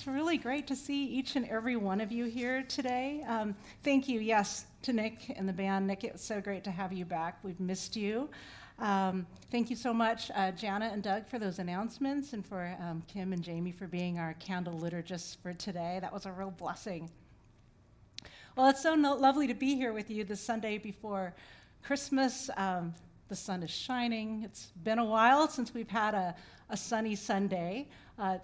It's really great to see each and every one of you here today. Um, thank you, yes, to Nick and the band. Nick, it's so great to have you back. We've missed you. Um, thank you so much, uh, Jana and Doug, for those announcements, and for um, Kim and Jamie for being our candle liturgists for today. That was a real blessing. Well, it's so no- lovely to be here with you this Sunday before Christmas. Um, the sun is shining. It's been a while since we've had a, a sunny Sunday. Uh,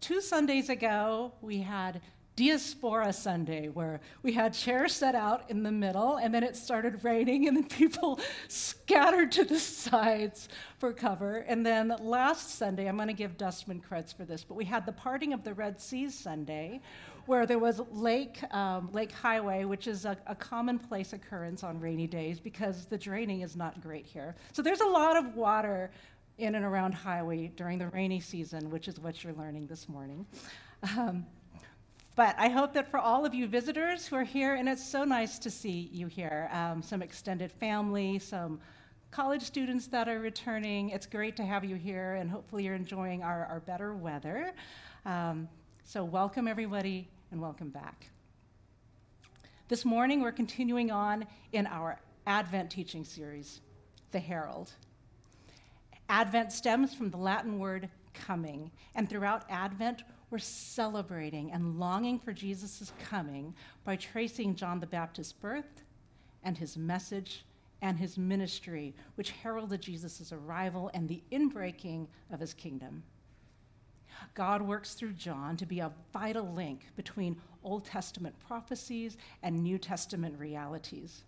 two Sundays ago, we had Diaspora Sunday, where we had chairs set out in the middle, and then it started raining, and then people scattered to the sides for cover. And then last Sunday, I'm going to give Dustman creds for this, but we had the parting of the Red Seas Sunday, where there was Lake, um, Lake Highway, which is a, a commonplace occurrence on rainy days because the draining is not great here. So there's a lot of water in and around Highway during the rainy season, which is what you're learning this morning. Um, but I hope that for all of you visitors who are here, and it's so nice to see you here, um, some extended family, some college students that are returning, it's great to have you here, and hopefully you're enjoying our, our better weather. Um, so, welcome everybody, and welcome back. This morning, we're continuing on in our Advent teaching series, The Herald. Advent stems from the Latin word coming, and throughout Advent, we're celebrating and longing for Jesus' coming by tracing John the Baptist's birth and his message and his ministry, which heralded Jesus' arrival and the inbreaking of his kingdom. God works through John to be a vital link between Old Testament prophecies and New Testament realities.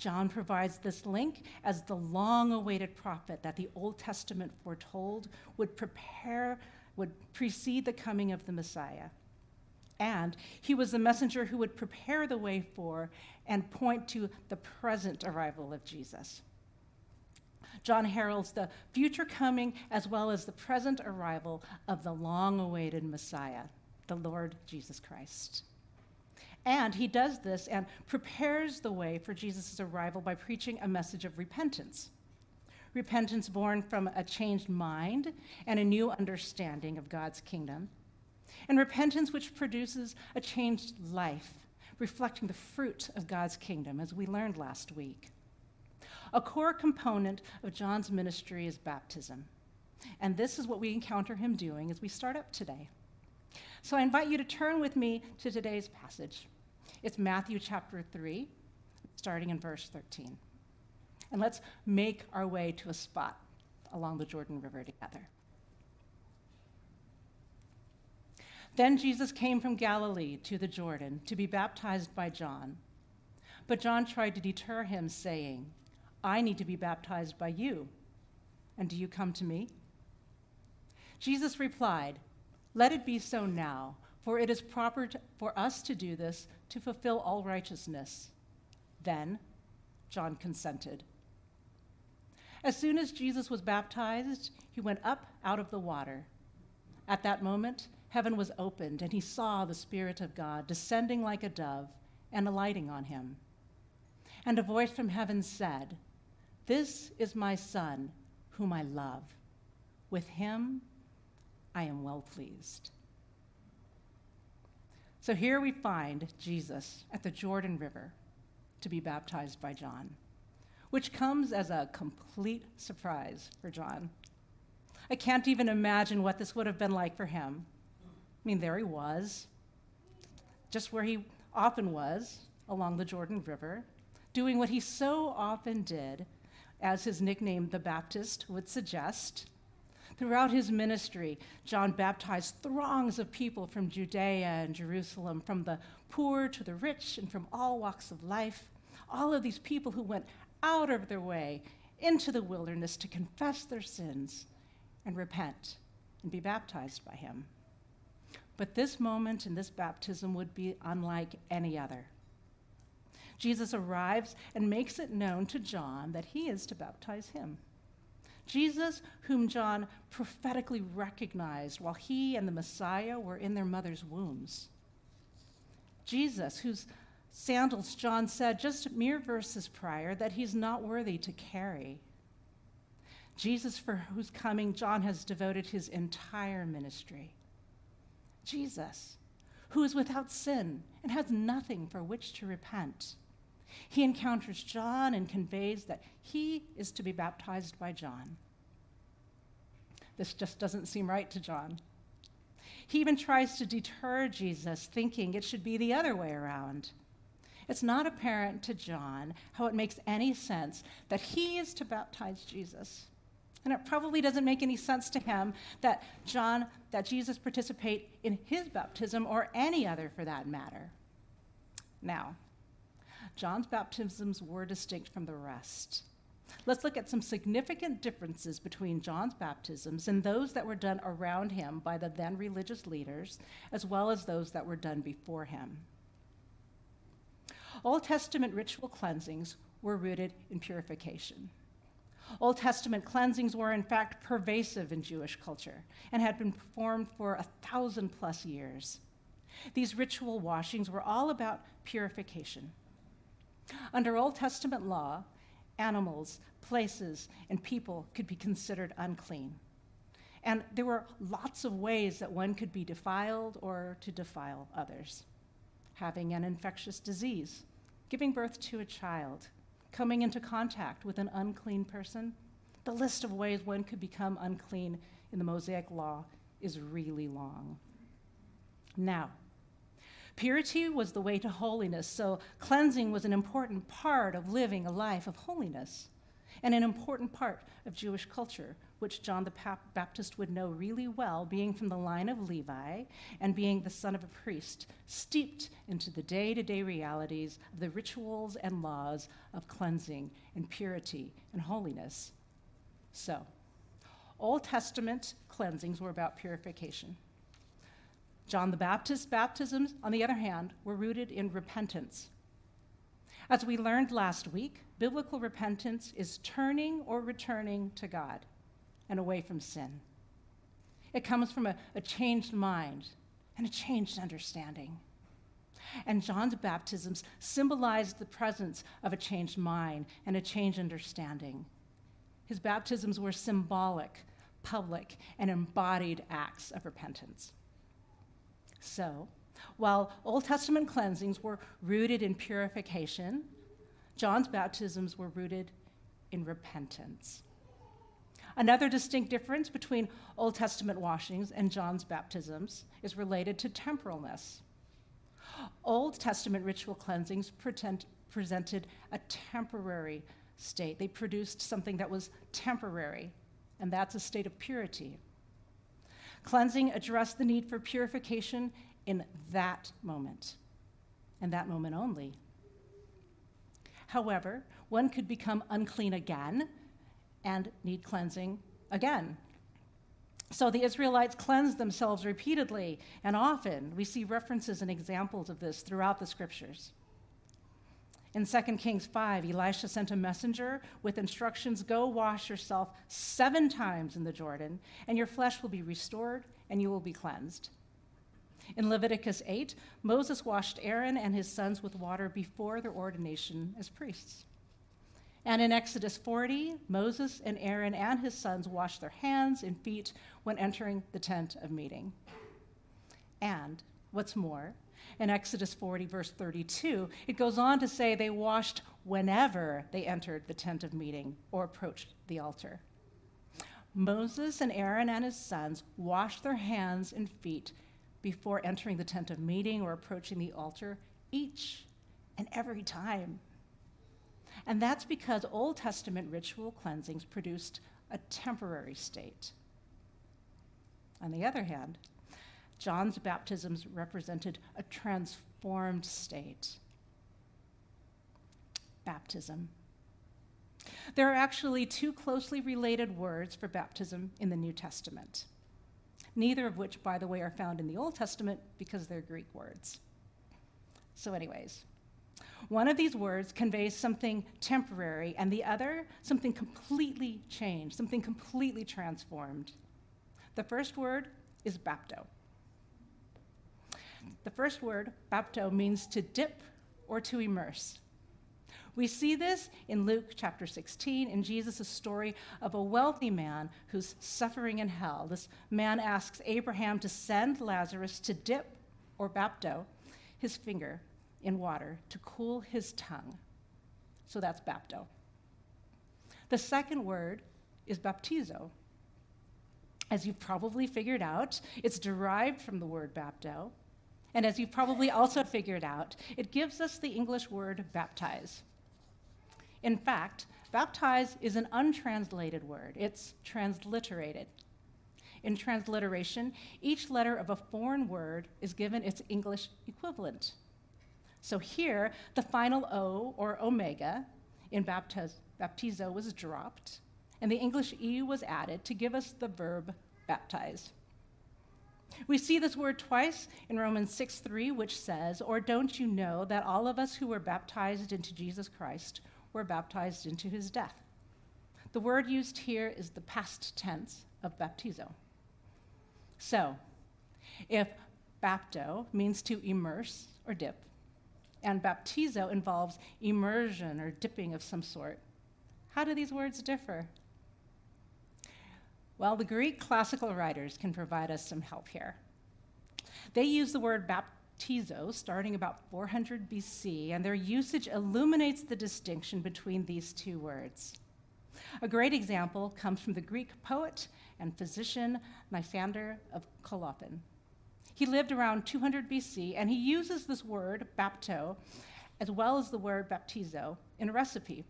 John provides this link as the long awaited prophet that the Old Testament foretold would prepare, would precede the coming of the Messiah. And he was the messenger who would prepare the way for and point to the present arrival of Jesus. John heralds the future coming as well as the present arrival of the long awaited Messiah, the Lord Jesus Christ. And he does this and prepares the way for Jesus' arrival by preaching a message of repentance. Repentance born from a changed mind and a new understanding of God's kingdom. And repentance which produces a changed life, reflecting the fruit of God's kingdom, as we learned last week. A core component of John's ministry is baptism. And this is what we encounter him doing as we start up today. So I invite you to turn with me to today's passage. It's Matthew chapter 3, starting in verse 13. And let's make our way to a spot along the Jordan River together. Then Jesus came from Galilee to the Jordan to be baptized by John. But John tried to deter him, saying, I need to be baptized by you, and do you come to me? Jesus replied, Let it be so now, for it is proper to, for us to do this to fulfill all righteousness. Then John consented. As soon as Jesus was baptized, he went up out of the water. At that moment, heaven was opened, and he saw the Spirit of God descending like a dove and alighting on him. And a voice from heaven said, This is my Son, whom I love. With him I am well pleased. So here we find Jesus at the Jordan River to be baptized by John, which comes as a complete surprise for John. I can't even imagine what this would have been like for him. I mean, there he was, just where he often was along the Jordan River, doing what he so often did, as his nickname, the Baptist, would suggest Throughout his ministry, John baptized throngs of people from Judea and Jerusalem, from the poor to the rich, and from all walks of life. All of these people who went out of their way into the wilderness to confess their sins and repent and be baptized by him. But this moment and this baptism would be unlike any other. Jesus arrives and makes it known to John that he is to baptize him. Jesus, whom John prophetically recognized while he and the Messiah were in their mother's wombs. Jesus, whose sandals John said just mere verses prior that he's not worthy to carry. Jesus, for whose coming John has devoted his entire ministry. Jesus, who is without sin and has nothing for which to repent. He encounters John and conveys that he is to be baptized by John. This just doesn't seem right to John. He even tries to deter Jesus, thinking it should be the other way around. It's not apparent to John how it makes any sense that he is to baptize Jesus. And it probably doesn't make any sense to him that John, that Jesus participate in his baptism or any other for that matter. Now, John's baptisms were distinct from the rest. Let's look at some significant differences between John's baptisms and those that were done around him by the then religious leaders, as well as those that were done before him. Old Testament ritual cleansings were rooted in purification. Old Testament cleansings were, in fact, pervasive in Jewish culture and had been performed for a thousand plus years. These ritual washings were all about purification. Under Old Testament law, animals, places, and people could be considered unclean. And there were lots of ways that one could be defiled or to defile others. Having an infectious disease, giving birth to a child, coming into contact with an unclean person. The list of ways one could become unclean in the Mosaic Law is really long. Now, Purity was the way to holiness, so cleansing was an important part of living a life of holiness and an important part of Jewish culture, which John the Baptist would know really well, being from the line of Levi and being the son of a priest, steeped into the day to day realities of the rituals and laws of cleansing and purity and holiness. So, Old Testament cleansings were about purification. John the Baptist's baptisms, on the other hand, were rooted in repentance. As we learned last week, biblical repentance is turning or returning to God and away from sin. It comes from a, a changed mind and a changed understanding. And John's baptisms symbolized the presence of a changed mind and a changed understanding. His baptisms were symbolic, public, and embodied acts of repentance. So, while Old Testament cleansings were rooted in purification, John's baptisms were rooted in repentance. Another distinct difference between Old Testament washings and John's baptisms is related to temporalness. Old Testament ritual cleansings pretend, presented a temporary state. They produced something that was temporary, and that's a state of purity. Cleansing addressed the need for purification in that moment, and that moment only. However, one could become unclean again and need cleansing again. So the Israelites cleansed themselves repeatedly and often. We see references and examples of this throughout the scriptures. In 2 Kings 5, Elisha sent a messenger with instructions Go wash yourself seven times in the Jordan, and your flesh will be restored, and you will be cleansed. In Leviticus 8, Moses washed Aaron and his sons with water before their ordination as priests. And in Exodus 40, Moses and Aaron and his sons washed their hands and feet when entering the tent of meeting. And what's more, in Exodus 40, verse 32, it goes on to say they washed whenever they entered the tent of meeting or approached the altar. Moses and Aaron and his sons washed their hands and feet before entering the tent of meeting or approaching the altar each and every time. And that's because Old Testament ritual cleansings produced a temporary state. On the other hand, John's baptisms represented a transformed state. Baptism. There are actually two closely related words for baptism in the New Testament, neither of which, by the way, are found in the Old Testament because they're Greek words. So, anyways, one of these words conveys something temporary, and the other, something completely changed, something completely transformed. The first word is bapto. The first word, bapto, means to dip or to immerse. We see this in Luke chapter 16 in Jesus' story of a wealthy man who's suffering in hell. This man asks Abraham to send Lazarus to dip or bapto his finger in water to cool his tongue. So that's bapto. The second word is baptizo. As you've probably figured out, it's derived from the word bapto. And as you've probably also figured out, it gives us the English word baptize. In fact, baptize is an untranslated word, it's transliterated. In transliteration, each letter of a foreign word is given its English equivalent. So here, the final O or omega in baptiz- baptizo was dropped, and the English E was added to give us the verb baptize. We see this word twice in Romans 6 3, which says, Or don't you know that all of us who were baptized into Jesus Christ were baptized into his death? The word used here is the past tense of baptizo. So, if bapto means to immerse or dip, and baptizo involves immersion or dipping of some sort, how do these words differ? Well, the Greek classical writers can provide us some help here. They use the word baptizo starting about 400 BC, and their usage illuminates the distinction between these two words. A great example comes from the Greek poet and physician Nicander of Colophon. He lived around 200 BC, and he uses this word, bapto, as well as the word baptizo, in a recipe,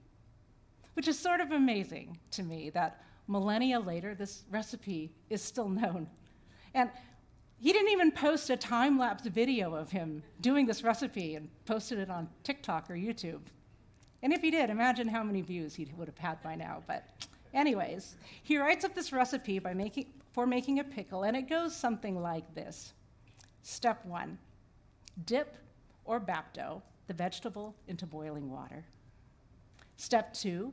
which is sort of amazing to me that millennia later, this recipe is still known. And he didn't even post a time lapse video of him doing this recipe and posted it on TikTok or YouTube. And if he did, imagine how many views he would have had by now. But, anyways, he writes up this recipe by making, for making a pickle, and it goes something like this Step one dip or bapto the vegetable into boiling water. Step two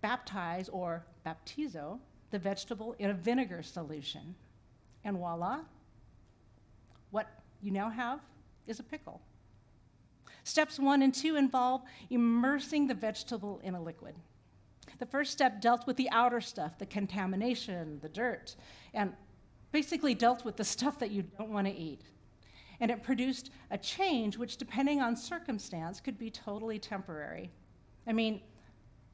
baptize or baptizo the vegetable in a vinegar solution. And voila, what you now have is a pickle. Steps one and two involve immersing the vegetable in a liquid. The first step dealt with the outer stuff, the contamination, the dirt, and basically dealt with the stuff that you don't want to eat. And it produced a change which, depending on circumstance, could be totally temporary. I mean,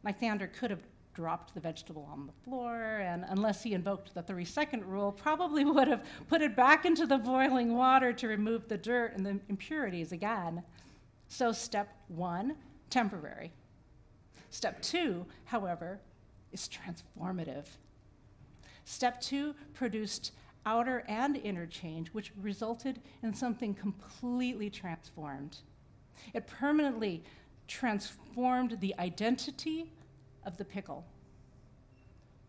Nicander could have dropped the vegetable on the floor, and unless he invoked the three second rule, probably would have put it back into the boiling water to remove the dirt and the impurities again. So, step one, temporary. Step two, however, is transformative. Step two produced outer and inner change, which resulted in something completely transformed. It permanently transformed the identity of the pickle.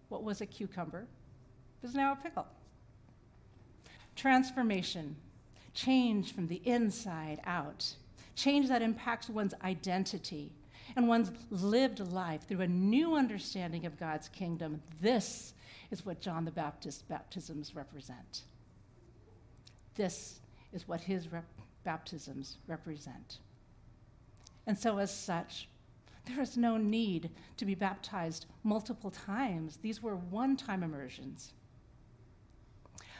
What was a cucumber is now a pickle. Transformation, change from the inside out, change that impacts one's identity and one's lived life through a new understanding of God's kingdom. This is what John the Baptist's baptisms represent. This is what his rep- baptisms represent. And so, as such, there is no need to be baptized multiple times. These were one time immersions.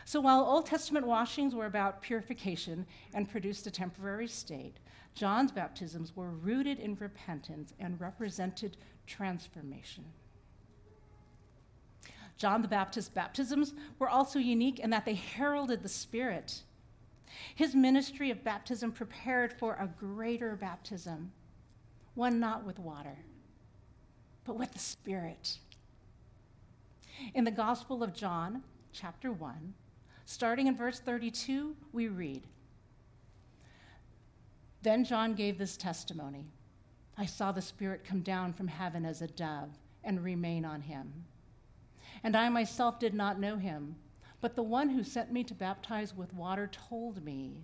So while Old Testament washings were about purification and produced a temporary state, John's baptisms were rooted in repentance and represented transformation. John the Baptist's baptisms were also unique in that they heralded the Spirit. His ministry of baptism prepared for a greater baptism one not with water, but with the Spirit. In the Gospel of John, chapter 1, starting in verse 32, we read Then John gave this testimony I saw the Spirit come down from heaven as a dove and remain on him. And I myself did not know him, but the one who sent me to baptize with water told me,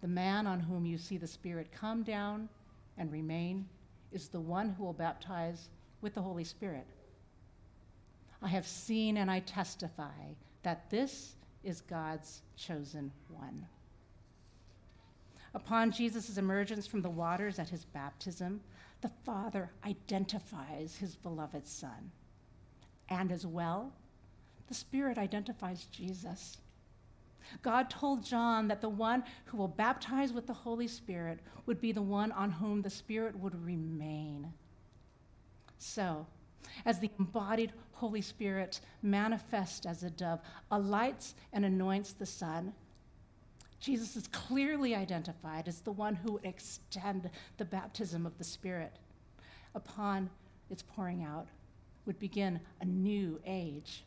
The man on whom you see the Spirit come down and remain is the one who will baptize with the Holy Spirit. I have seen and I testify that this is God's chosen one. Upon Jesus' emergence from the waters at his baptism, the Father identifies his beloved Son. And as well, the Spirit identifies Jesus. God told John that the one who will baptize with the Holy Spirit would be the one on whom the Spirit would remain. So, as the embodied Holy Spirit manifests as a dove, alights and anoints the Son, Jesus is clearly identified as the one who would extend the baptism of the Spirit. Upon its pouring out, would begin a new age.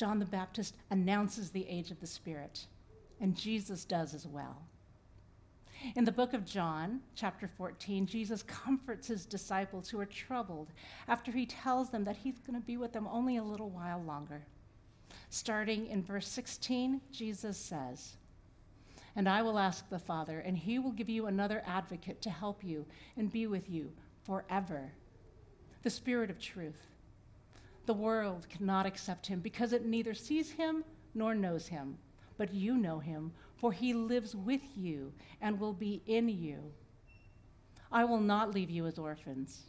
John the Baptist announces the age of the Spirit, and Jesus does as well. In the book of John, chapter 14, Jesus comforts his disciples who are troubled after he tells them that he's going to be with them only a little while longer. Starting in verse 16, Jesus says, And I will ask the Father, and he will give you another advocate to help you and be with you forever the Spirit of truth. The world cannot accept him because it neither sees him nor knows him. But you know him, for he lives with you and will be in you. I will not leave you as orphans,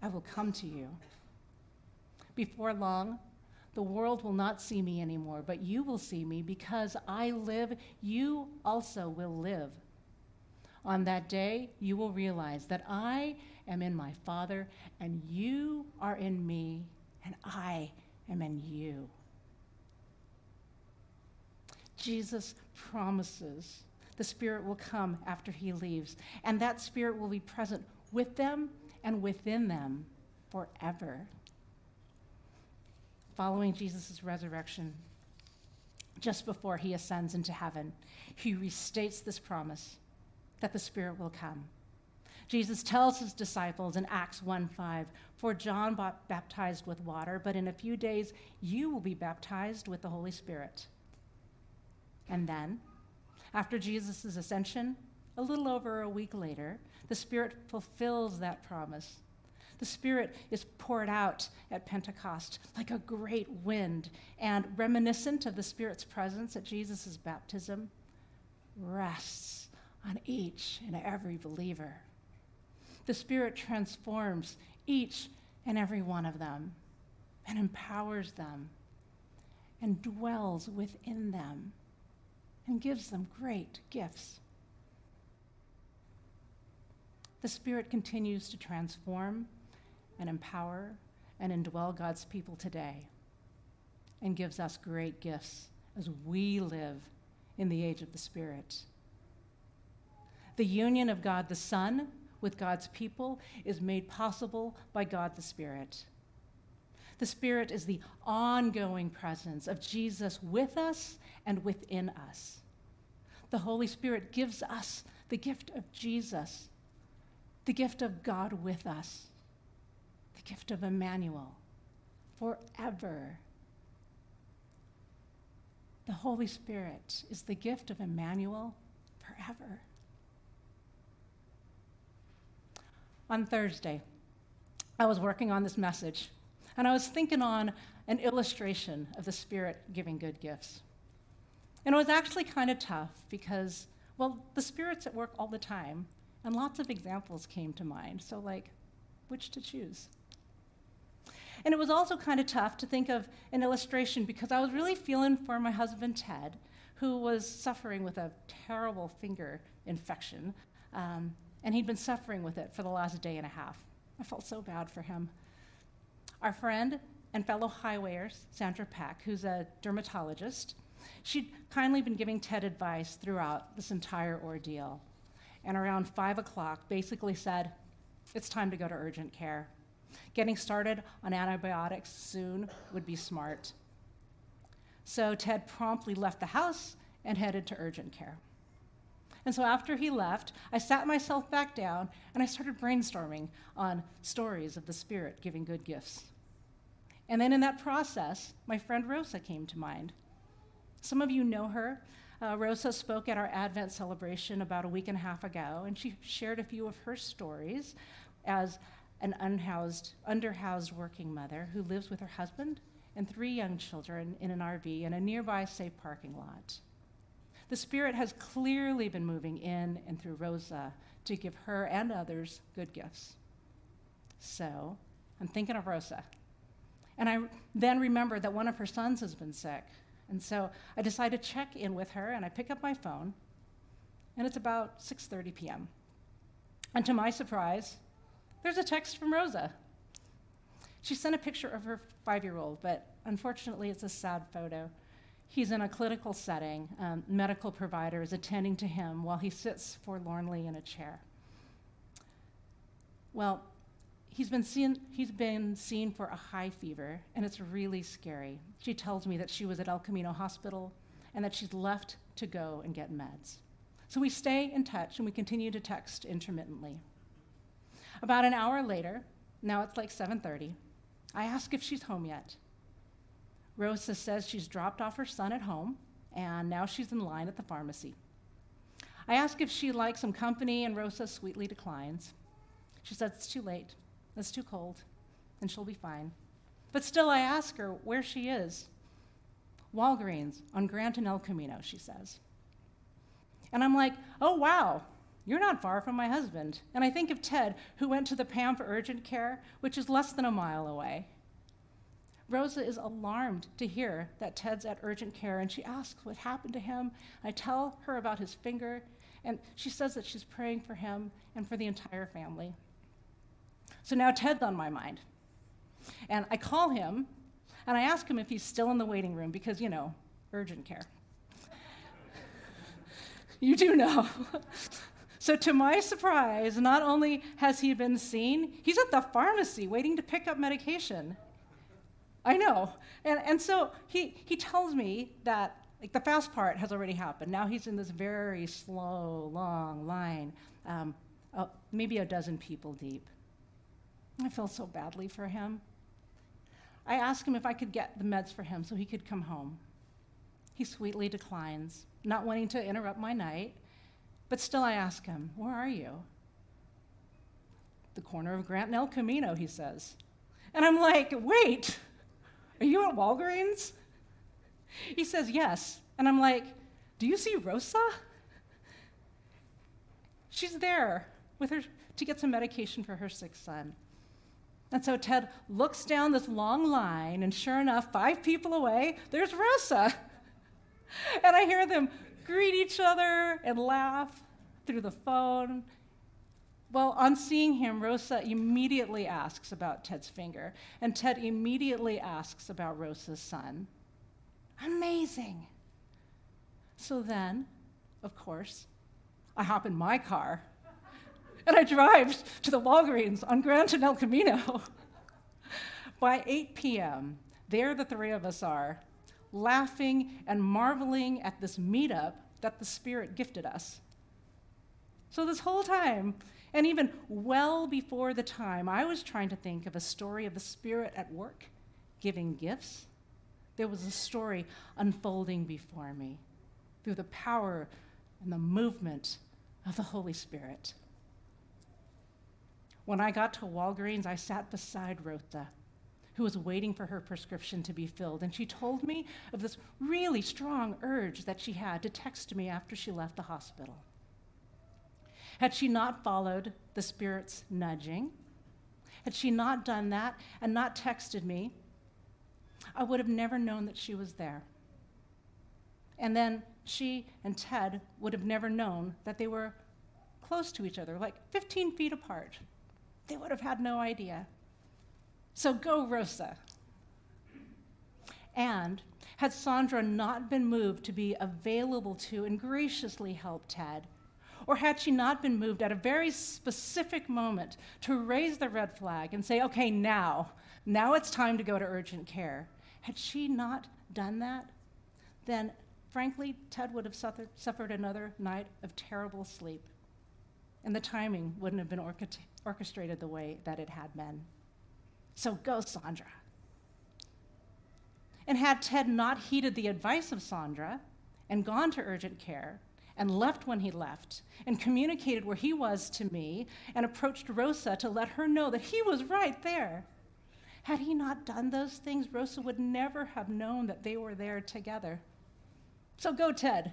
I will come to you. Before long, the world will not see me anymore, but you will see me because I live, you also will live. On that day, you will realize that I am in my Father, and you are in me, and I am in you. Jesus promises the Spirit will come after he leaves, and that Spirit will be present with them and within them forever. Following Jesus' resurrection, just before he ascends into heaven, he restates this promise that the Spirit will come. Jesus tells his disciples in Acts 1:5, For John baptized with water, but in a few days you will be baptized with the Holy Spirit. And then, after Jesus' ascension, a little over a week later, the Spirit fulfills that promise. The Spirit is poured out at Pentecost like a great wind, and reminiscent of the Spirit's presence at Jesus' baptism, rests on each and every believer. The Spirit transforms each and every one of them and empowers them and dwells within them and gives them great gifts. The Spirit continues to transform and empower and indwell God's people today and gives us great gifts as we live in the age of the Spirit. The union of God the Son with God's people is made possible by God the Spirit. The Spirit is the ongoing presence of Jesus with us and within us. The Holy Spirit gives us the gift of Jesus, the gift of God with us, the gift of Emmanuel forever. The Holy Spirit is the gift of Emmanuel forever. On Thursday, I was working on this message, and I was thinking on an illustration of the Spirit giving good gifts. And it was actually kind of tough because, well, the Spirit's at work all the time, and lots of examples came to mind. So, like, which to choose? And it was also kind of tough to think of an illustration because I was really feeling for my husband, Ted, who was suffering with a terrible finger infection. Um, and he'd been suffering with it for the last day and a half. I felt so bad for him. Our friend and fellow highwayers, Sandra Peck, who's a dermatologist, she'd kindly been giving Ted advice throughout this entire ordeal. And around five o'clock, basically said, It's time to go to urgent care. Getting started on antibiotics soon would be smart. So Ted promptly left the house and headed to urgent care. And so after he left, I sat myself back down and I started brainstorming on stories of the Spirit giving good gifts. And then in that process, my friend Rosa came to mind. Some of you know her. Uh, Rosa spoke at our Advent celebration about a week and a half ago, and she shared a few of her stories as an unhoused, underhoused working mother who lives with her husband and three young children in an RV in a nearby safe parking lot. The Spirit has clearly been moving in and through Rosa to give her and others good gifts. So I'm thinking of Rosa. And I then remember that one of her sons has been sick. And so I decide to check in with her and I pick up my phone and it's about 6:30 p.m. And to my surprise, there's a text from Rosa. She sent a picture of her 5-year-old, but unfortunately it's a sad photo. He's in a clinical setting. Um, medical provider is attending to him while he sits forlornly in a chair. Well, he's been seen he's been seen for a high fever and it's really scary she tells me that she was at el camino hospital and that she's left to go and get meds so we stay in touch and we continue to text intermittently about an hour later now it's like 7.30 i ask if she's home yet rosa says she's dropped off her son at home and now she's in line at the pharmacy i ask if she'd like some company and rosa sweetly declines she says it's too late it's too cold, and she'll be fine. But still, I ask her where she is. Walgreens on Grant and El Camino, she says. And I'm like, oh, wow, you're not far from my husband. And I think of Ted, who went to the PAM for urgent care, which is less than a mile away. Rosa is alarmed to hear that Ted's at urgent care, and she asks what happened to him. I tell her about his finger, and she says that she's praying for him and for the entire family. So now Ted's on my mind. And I call him and I ask him if he's still in the waiting room because, you know, urgent care. you do know. so, to my surprise, not only has he been seen, he's at the pharmacy waiting to pick up medication. I know. And, and so he, he tells me that like the fast part has already happened. Now he's in this very slow, long line, um, uh, maybe a dozen people deep. I feel so badly for him. I ask him if I could get the meds for him so he could come home. He sweetly declines, not wanting to interrupt my night, but still I ask him, Where are you? The corner of Grant and El Camino, he says. And I'm like, Wait, are you at Walgreens? He says, Yes. And I'm like, Do you see Rosa? She's there with her to get some medication for her sick son. And so Ted looks down this long line, and sure enough, five people away, there's Rosa. and I hear them greet each other and laugh through the phone. Well, on seeing him, Rosa immediately asks about Ted's finger, and Ted immediately asks about Rosa's son. Amazing. So then, of course, I hop in my car and I drive to the Walgreens on Grant and El Camino. By 8 p.m., there the three of us are, laughing and marveling at this meetup that the Spirit gifted us. So, this whole time, and even well before the time, I was trying to think of a story of the Spirit at work, giving gifts. There was a story unfolding before me through the power and the movement of the Holy Spirit. When I got to Walgreens, I sat beside Rosa, who was waiting for her prescription to be filled, and she told me of this really strong urge that she had to text me after she left the hospital. Had she not followed the Spirit's nudging, had she not done that and not texted me, I would have never known that she was there. And then she and Ted would have never known that they were close to each other, like 15 feet apart they would have had no idea. So go, Rosa. And had Sandra not been moved to be available to and graciously help Ted, or had she not been moved at a very specific moment to raise the red flag and say, okay, now, now it's time to go to urgent care, had she not done that, then frankly, Ted would have suffered, suffered another night of terrible sleep. And the timing wouldn't have been orchestrated the way that it had been. So go, Sandra. And had Ted not heeded the advice of Sandra and gone to urgent care and left when he left and communicated where he was to me and approached Rosa to let her know that he was right there, had he not done those things, Rosa would never have known that they were there together. So go, Ted.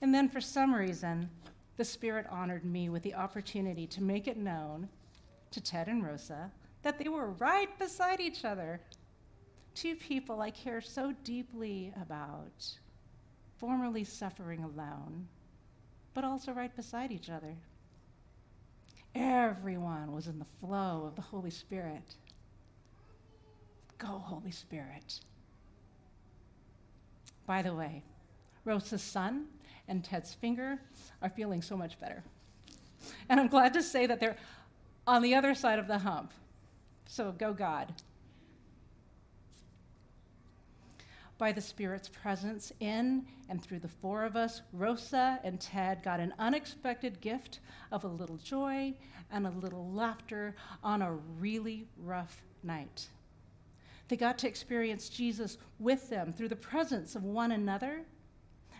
And then, for some reason, the Spirit honored me with the opportunity to make it known to Ted and Rosa that they were right beside each other. Two people I care so deeply about, formerly suffering alone, but also right beside each other. Everyone was in the flow of the Holy Spirit. Go, Holy Spirit. By the way, Rosa's son and Ted's finger are feeling so much better. And I'm glad to say that they're on the other side of the hump. So go, God. By the Spirit's presence in and through the four of us, Rosa and Ted got an unexpected gift of a little joy and a little laughter on a really rough night. They got to experience Jesus with them through the presence of one another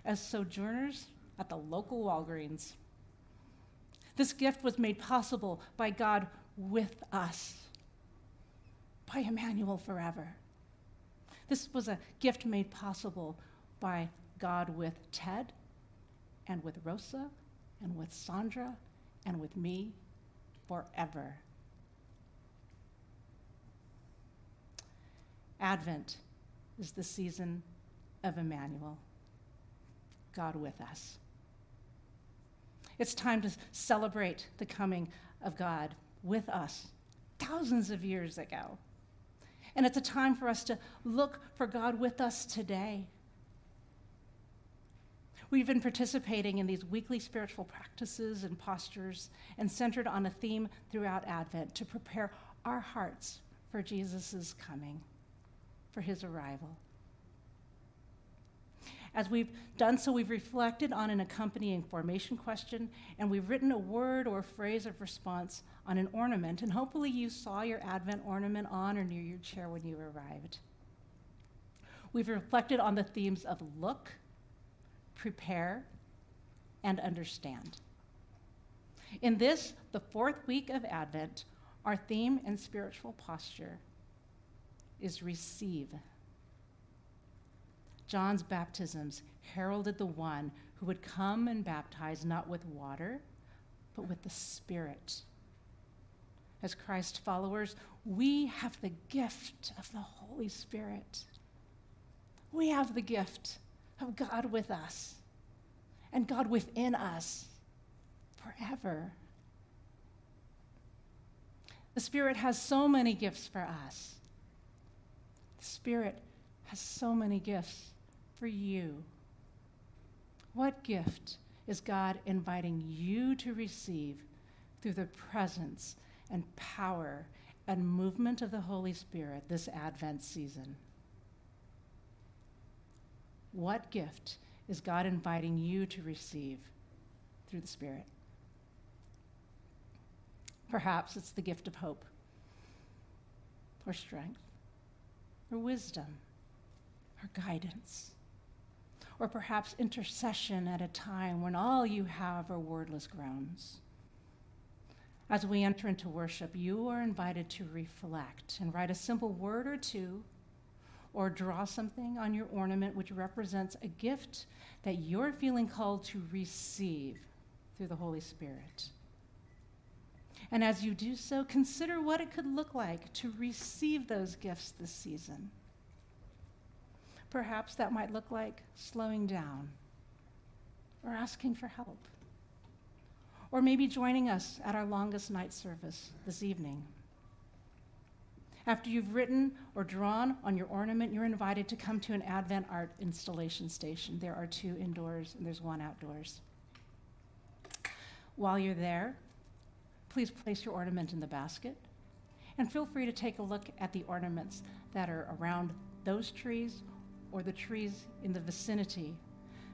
as sojourners at the local Walgreens. This gift was made possible by God with us, by Emmanuel forever. This was a gift made possible by God with Ted and with Rosa and with Sandra and with me forever. Advent is the season of Emmanuel, God with us. It's time to celebrate the coming of God with us thousands of years ago. And it's a time for us to look for God with us today. We've been participating in these weekly spiritual practices and postures and centered on a theme throughout Advent to prepare our hearts for Jesus' coming for his arrival. As we've done so, we've reflected on an accompanying formation question, and we've written a word or phrase of response on an ornament, and hopefully you saw your Advent ornament on or near your chair when you arrived. We've reflected on the themes of look, prepare, and understand. In this, the fourth week of Advent, our theme and spiritual posture is receive. John's baptisms heralded the one who would come and baptize not with water, but with the Spirit. As Christ followers, we have the gift of the Holy Spirit. We have the gift of God with us and God within us forever. The Spirit has so many gifts for us. The Spirit has so many gifts for you. What gift is God inviting you to receive through the presence and power and movement of the Holy Spirit this Advent season? What gift is God inviting you to receive through the Spirit? Perhaps it's the gift of hope or strength or wisdom or guidance, or perhaps intercession at a time when all you have are wordless groans. As we enter into worship, you are invited to reflect and write a simple word or two, or draw something on your ornament which represents a gift that you're feeling called to receive through the Holy Spirit. And as you do so, consider what it could look like to receive those gifts this season. Perhaps that might look like slowing down or asking for help. Or maybe joining us at our longest night service this evening. After you've written or drawn on your ornament, you're invited to come to an Advent art installation station. There are two indoors and there's one outdoors. While you're there, please place your ornament in the basket and feel free to take a look at the ornaments that are around those trees or the trees in the vicinity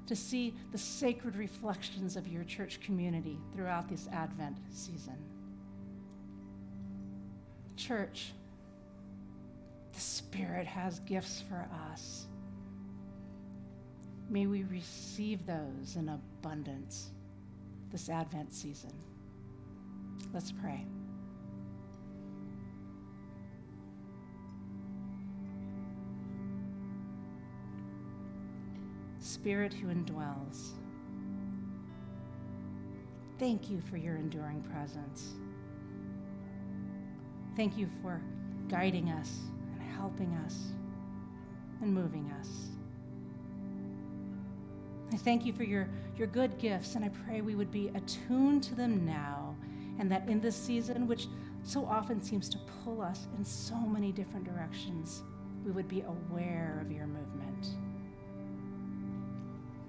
to see the sacred reflections of your church community throughout this Advent season. Church, the Spirit has gifts for us. May we receive those in abundance this Advent season. Let's pray. Spirit who indwells, Thank you for your enduring presence. Thank you for guiding us and helping us and moving us. I thank you for your, your good gifts, and I pray we would be attuned to them now, and that in this season, which so often seems to pull us in so many different directions, we would be aware of your movement.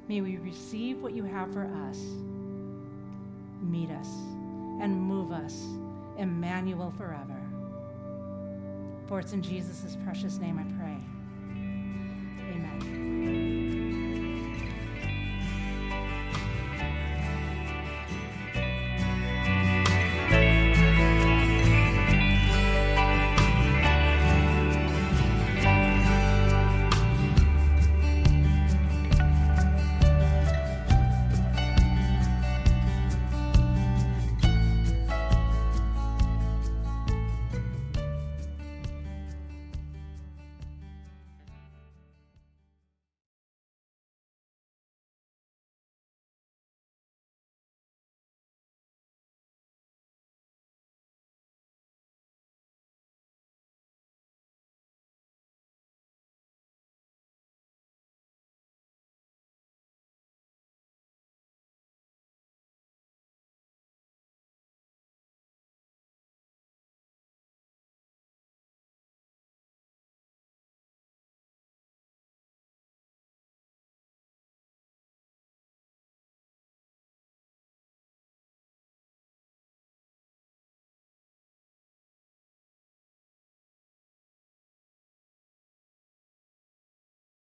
May we receive what you have for us, meet us, and move us, Emmanuel forever. For it's in Jesus' precious name I pray.